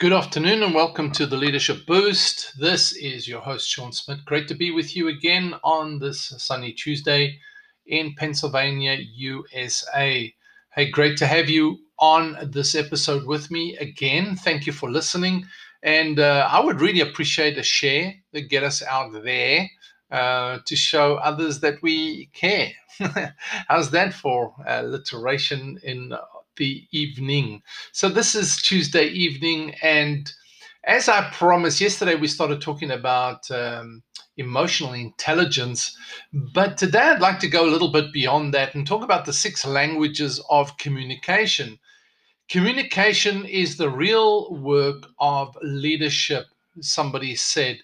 Good afternoon and welcome to the Leadership Boost. This is your host, Shaun Smith. Great to be with you again on this sunny Tuesday in Pennsylvania, USA. Hey, great to have you on this episode with me again. Thank you for listening. And uh, I would really appreciate a share that get us out there uh, to show others that we care. How's that for alliteration in the evening. So this is Tuesday evening, and as I promised yesterday, we started talking about um, emotional intelligence. But today, I'd like to go a little bit beyond that and talk about the six languages of communication. Communication is the real work of leadership, somebody said.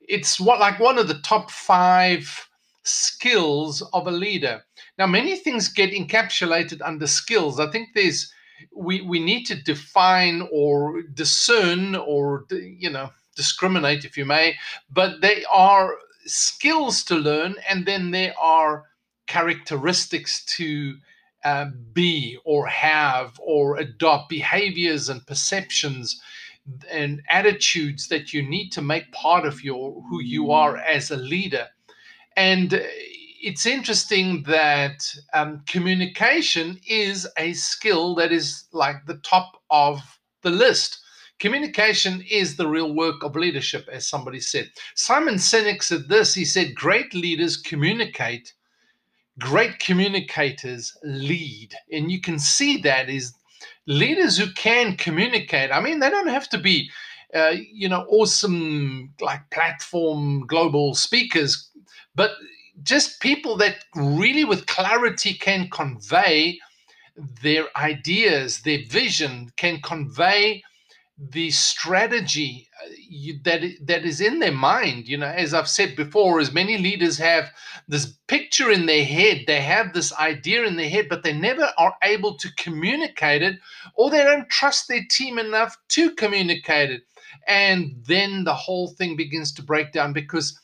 It's what like one of the top five skills of a leader. Now, many things get encapsulated under skills. I think there's we we need to define or discern or you know discriminate, if you may, but they are skills to learn, and then there are characteristics to uh, be or have or adopt behaviors and perceptions and attitudes that you need to make part of your who you are as a leader and it's interesting that um, communication is a skill that is like the top of the list. Communication is the real work of leadership, as somebody said. Simon Sinek said this he said, Great leaders communicate, great communicators lead. And you can see that is leaders who can communicate. I mean, they don't have to be, uh, you know, awesome like platform global speakers, but just people that really with clarity can convey their ideas, their vision, can convey the strategy uh, that that is in their mind you know. As i've said before as many leaders have this picture in their head they have this idea in their head but they never are able to communicate it or they don't trust their team enough to communicate it. And then the whole thing begins to break down because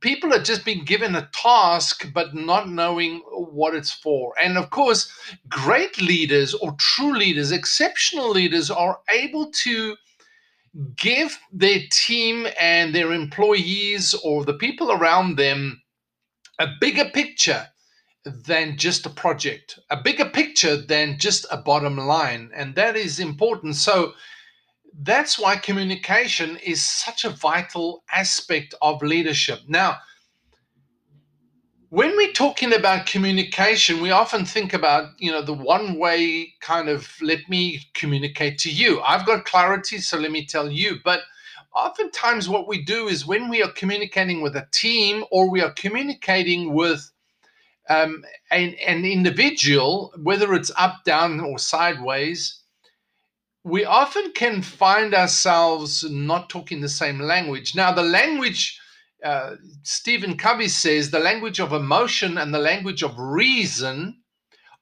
people are just being given a task but not knowing what it's for. And of course, great leaders or true leaders, exceptional leaders are able to give their team and their employees or the people around them a bigger picture than just a project, a bigger picture than just a bottom line. And that is important. So, that's why communication is such a vital aspect of leadership. Now, when we're talking about communication, we often think about, you know, the one way kind of let me communicate to you. I've got clarity, so let me tell you. But oftentimes, what we do is when we are communicating with a team or we are communicating with um, an, an individual, whether it's up, down, or sideways, we often can find ourselves not talking the same language. Now, the language, uh, Stephen Covey says, the language of emotion and the language of reason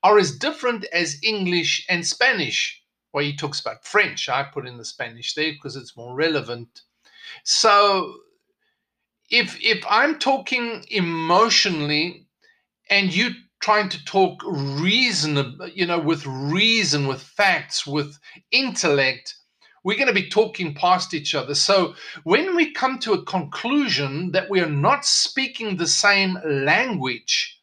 are as different as English and Spanish. Well, he talks about French. I put in the Spanish there because it's more relevant. So, if if I'm talking emotionally and you trying to talk reason, you know, with reason, with facts, with intellect, we're going to be talking past each other. So when we come to a conclusion that we are not speaking the same language,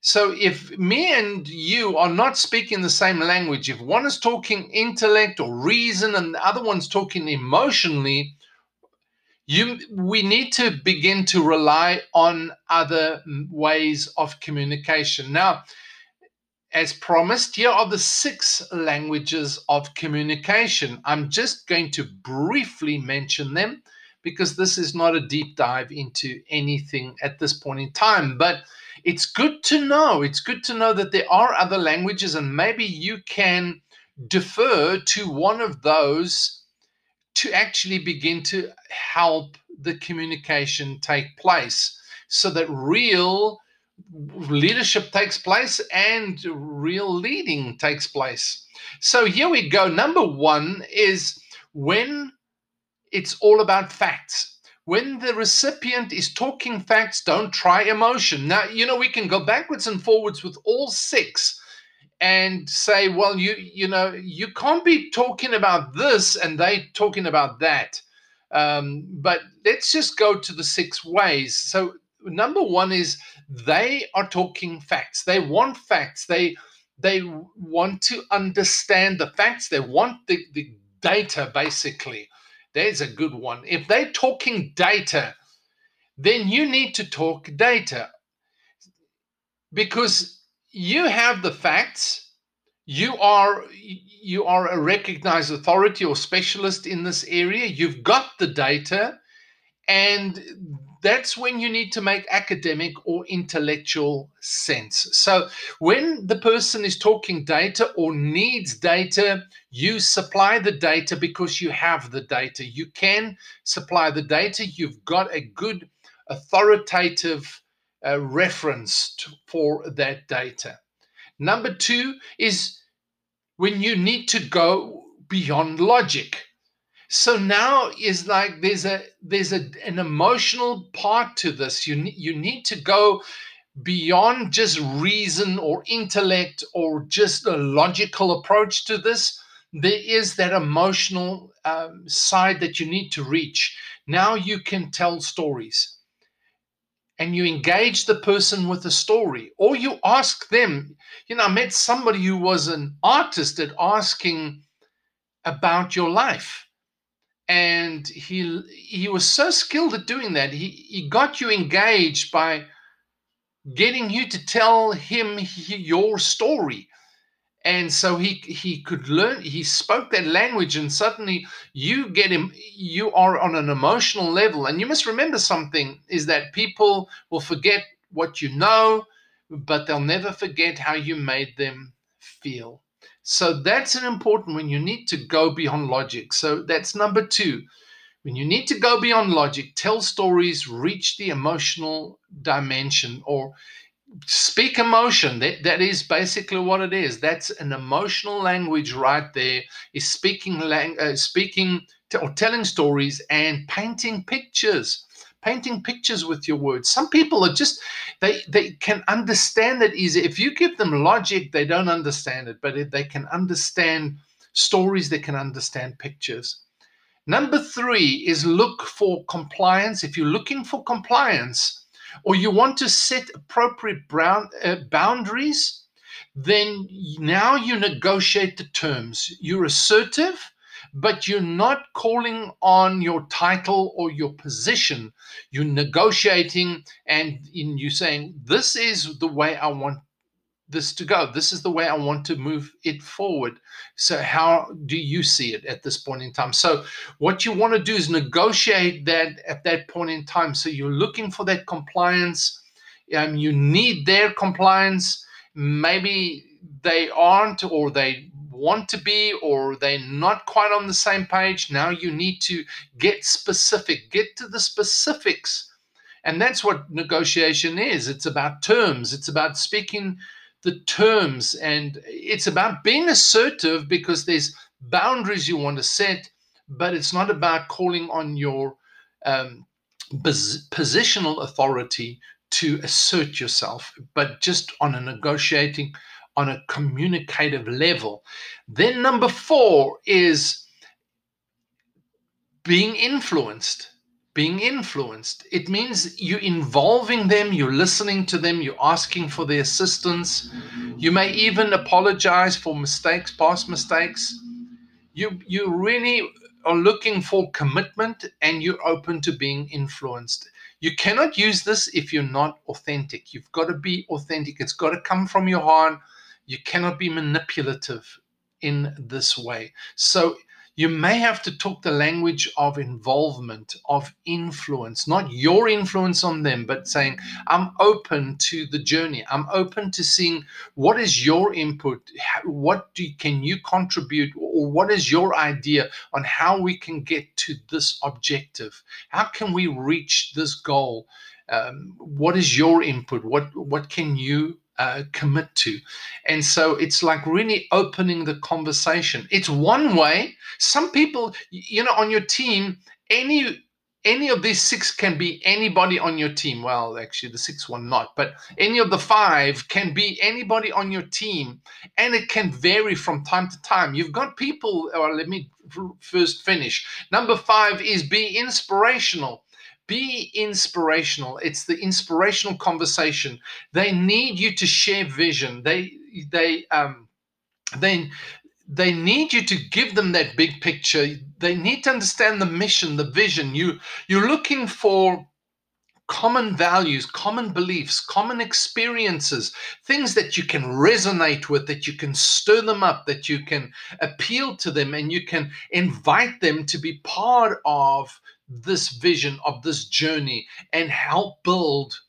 so if me and you are not speaking the same language, if one is talking intellect or reason and the other one's talking emotionally, you we need to begin to rely on other ways of communication. Now as promised here are the six languages of communication. I'm just going to briefly mention them because this is not a deep dive into anything at this point in time but it's good to know. It's good to know that there are other languages and maybe you can defer to one of those to actually begin to help the communication take place so that real leadership takes place and real leading takes place. So here we go. Number one is when it's all about facts. When the recipient is talking facts, don't try emotion. Now, you know, we can go backwards and forwards with all six and say, well, you you know, you can't be talking about this and they talking about that. Um, but let's just go to the six ways. So number one is they are talking facts. They want facts. They they want to understand the facts. They want the, the data, basically. There's a good one. If they're talking data, then you need to talk data because you have the facts. You are you are a recognized authority or specialist in this area. You've got the data, and that's when you need to make academic or intellectual sense. So, when the person is talking data or needs data, you supply the data because you have the data. You can supply the data, you've got a good authoritative uh, reference to, for that data. Number two is when you need to go beyond logic. So now is like there's a there's a, an emotional part to this. You you need to go beyond just reason or intellect or just a logical approach to this. There is that emotional um, side that you need to reach. Now you can tell stories and you engage the person with a story or you ask them you know i met somebody who was an artist at asking about your life and he he was so skilled at doing that he he got you engaged by getting you to tell him he, your story and so he he could learn he spoke that language and suddenly you get him you are on an emotional level and you must remember something is that people will forget what you know but they'll never forget how you made them feel so that's an important when you need to go beyond logic. So that's number two. When you need to go beyond logic, tell stories, reach the emotional dimension or speak emotion. That, that is basically what it is. That's an emotional language right there. Is speaking lang- uh, speaking t- or telling stories and painting pictures painting pictures with your words. Some people are just they they can understand it easy. If you give them logic, they don't understand it, but if they can understand stories, they can understand pictures. Number three is look for compliance. If you're looking for compliance or you want to set appropriate brown, uh, boundaries, then now you negotiate the terms. You're assertive but you're not calling on your title or your position. You're negotiating and in you saying, This is the way I want this to go. This is the way I want to move it forward. So, how do you see it at this point in time? So, what you want to do is negotiate that at that point in time. So, you're looking for that compliance. Um, you need their compliance. Maybe they aren't, or they want to be or they're not quite on the same page. Now you need to get specific, get to the specifics. And that's what negotiation is it's about terms, it's about speaking the terms, and it's about being assertive because there's boundaries you want to set, but it's not about calling on your um, positional authority to assert yourself, but just on a negotiating on a communicative level. Then, number four is being influenced. Being influenced. It means you're involving them, you're listening to them, you're asking for their assistance. You may even apologize for mistakes, past mistakes. You, you really are looking for commitment and you're open to being influenced. You cannot use this if you're not authentic. You've got to be authentic. It's got to come from your heart you cannot be manipulative in this way. So you may have to talk the language of involvement, of influence, not your influence on them, but saying, I'm open to the journey. I'm open to seeing what is your input, what do, can you contribute, or what is your idea on how we can get to this objective? How can we reach this goal? Um, what is your input? What what can you uh, commit to. And so it's like really opening the conversation. It's one way. Some people, you know, on your team, any any of these six can be anybody on your team. Well, actually, the sixth one not, but any of the five can be anybody on your team, and it can vary from time to time. You've got people. Or let me first finish. Number five is be inspirational be inspirational. It's the inspirational conversation. They need you to share vision. They they um they they need you to give them that big picture. They need to understand the mission the vision. You you're looking for common values, common beliefs, common experiences, things that you can resonate with, that you can stir them up, that you can appeal to them, and you can invite them to be part of this vision of this journey and help build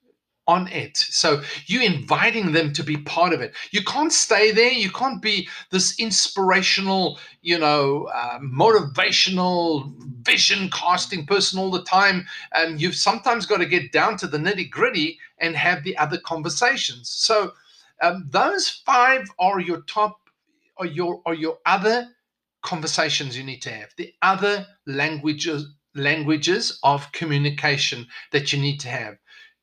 on it. So you inviting them to be part of it. You can't stay there. You can't be this inspirational, you know, uh, motivational vision casting person all the time. And you've sometimes got to get down to the nitty gritty and have the other conversations. So um, those five are your top, are your, are your other conversations you need to have. The other languages languages of communication that you need to have.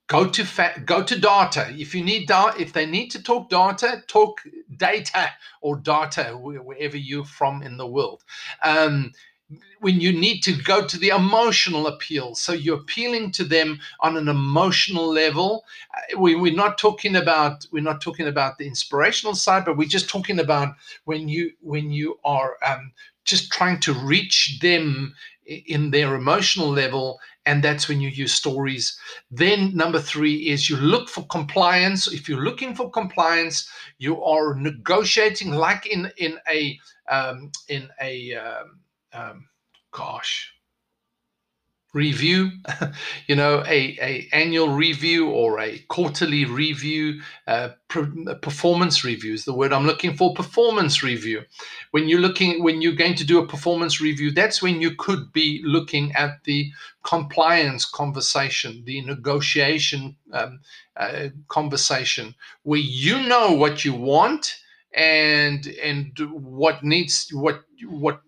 Go to fa- go to data. If you need data if they need to talk data talk data or data wherever you're from in the world. Um, when you need to go to the emotional appeal. So you're appealing to them on an emotional level. Uh, we, we're not talking about we're not talking about the inspirational side but we're just talking about when you when you are um, just trying to reach them in their emotional level and that's when you use stories. Then number three is you look for compliance. If you're looking for compliance you are negotiating like in in a um, in a um, um, gosh review you know a, a annual review or a quarterly review uh, performance review is the word i'm looking for performance review. When you're looking when you're going to do a performance review that's when you could be looking at the compliance conversation the negotiation um, uh, conversation where you know what you want and and what needs what what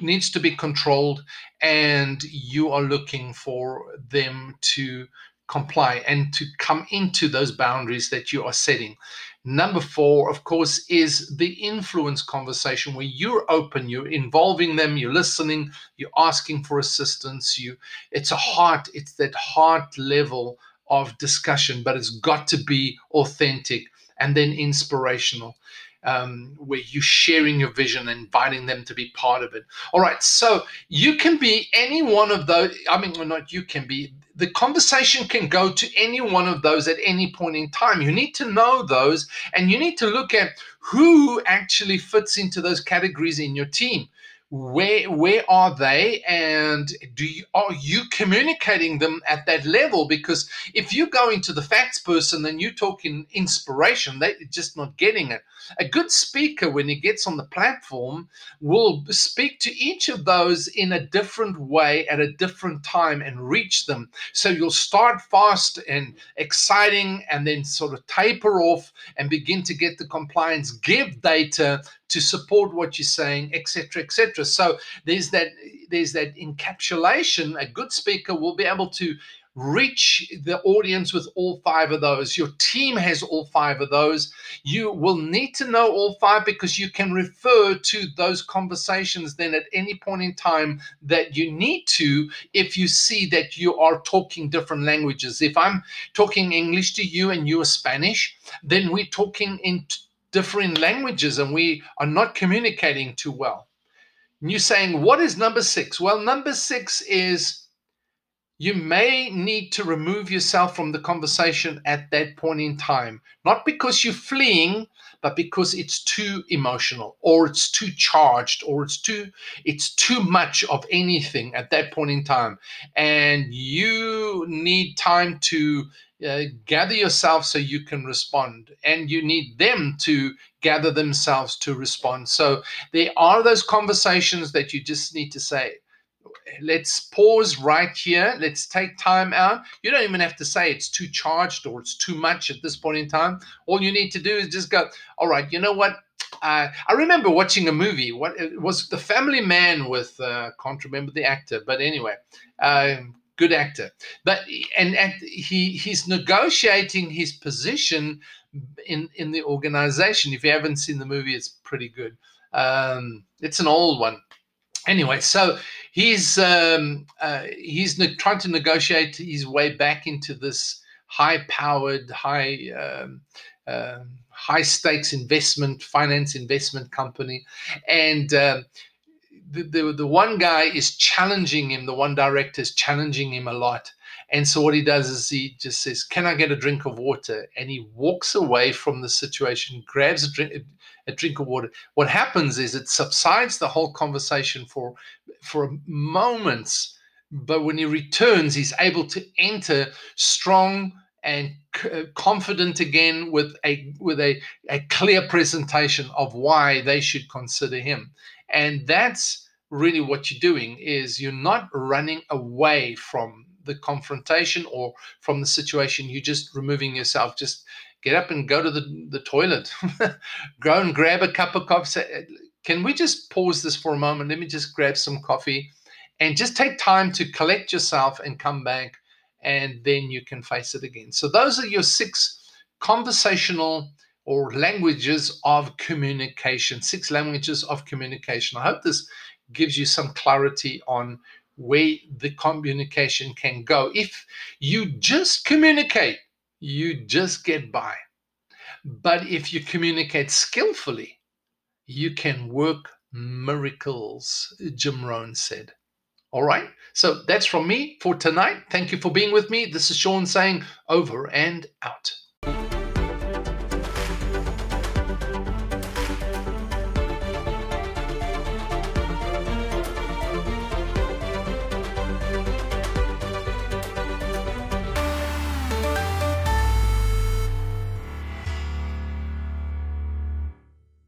needs to be controlled and you are looking for them to comply and to come into those boundaries that you are setting. Number four, of course, is the influence conversation where you're open, you're involving them, you're listening, you're asking for assistance. You, it's a heart, it's that heart level of discussion, but it's got to be authentic and then inspirational um, where you're sharing your vision and inviting them to be part of it. All right, so you can be any one of those. I mean, well, not you can be. The conversation can go to any one of those at any point in time. You need to know those, and you need to look at who actually fits into those categories in your team where where are they? And do you are you communicating them at that level? Because if you go into the facts person and you talk in inspiration they're just not getting it. A good speaker when he gets on the platform will speak to each of those in a different way at a different time and reach them. So you'll start fast and exciting and then sort of taper off and begin to get the compliance give data to support what you're saying, etc., etc. So there's that there's that encapsulation. A good speaker will be able to reach the audience with all five of those. Your team has all five of those. You will need to know all five because you can refer to those conversations then at any point in time that you need to if you see that you are talking different languages. If I'm talking English to you and you are Spanish, then we're talking in differing languages and we are not communicating too well. And you're saying, what is number six? Well, number six is you may need to remove yourself from the conversation at that point in time, not because you're fleeing, but because it's too emotional or it's too charged or it's too it's too much of anything at that point in time. And you need time to uh, gather yourself so you can respond and you need them to gather themselves to respond. So there are those conversations that you just need to say let's pause right here. Let's take time out. You don't even have to say it's too charged or it's too much at this point in time. All you need to do is just go, all right, you know what? Uh, I remember watching a movie. What it was the Family Man with uh, can't remember the actor, but anyway, uh, good actor. But and, and he he's negotiating his position in in the organization. If you haven't seen the movie, it's pretty good. Um, it's an old one. Anyway, so he's um, uh, he's trying to negotiate his way back into this high-powered, high um, uh, high stakes investment finance investment company, and uh, the, the the one guy is challenging him. The one director is challenging him a lot. And so what he does is he just says, "Can I get a drink of water?" And he walks away from the situation, grabs a drink, a drink of water. What happens is it subsides the whole conversation for for moments, but when he returns, he's able to enter strong and c- uh, confident again with a with a, a clear presentation of why they should consider him. And that's really what you're doing is you're not running away from the confrontation or from the situation you're just removing yourself just get up and go to the, the toilet, go and grab a cup of coffee. Say, uh, can we just pause this for a moment? Let me just grab some coffee and just take time to collect yourself and come back, and then you can face it again. So, those are your six conversational or languages of communication, six languages of communication. I hope this gives you some clarity on where the communication can go. If you just communicate, you just get by. But if you communicate skillfully, you can work miracles, Jim Rohn said. All right, so that's from me for tonight. Thank you for being with me. This is Shaun saying over and out.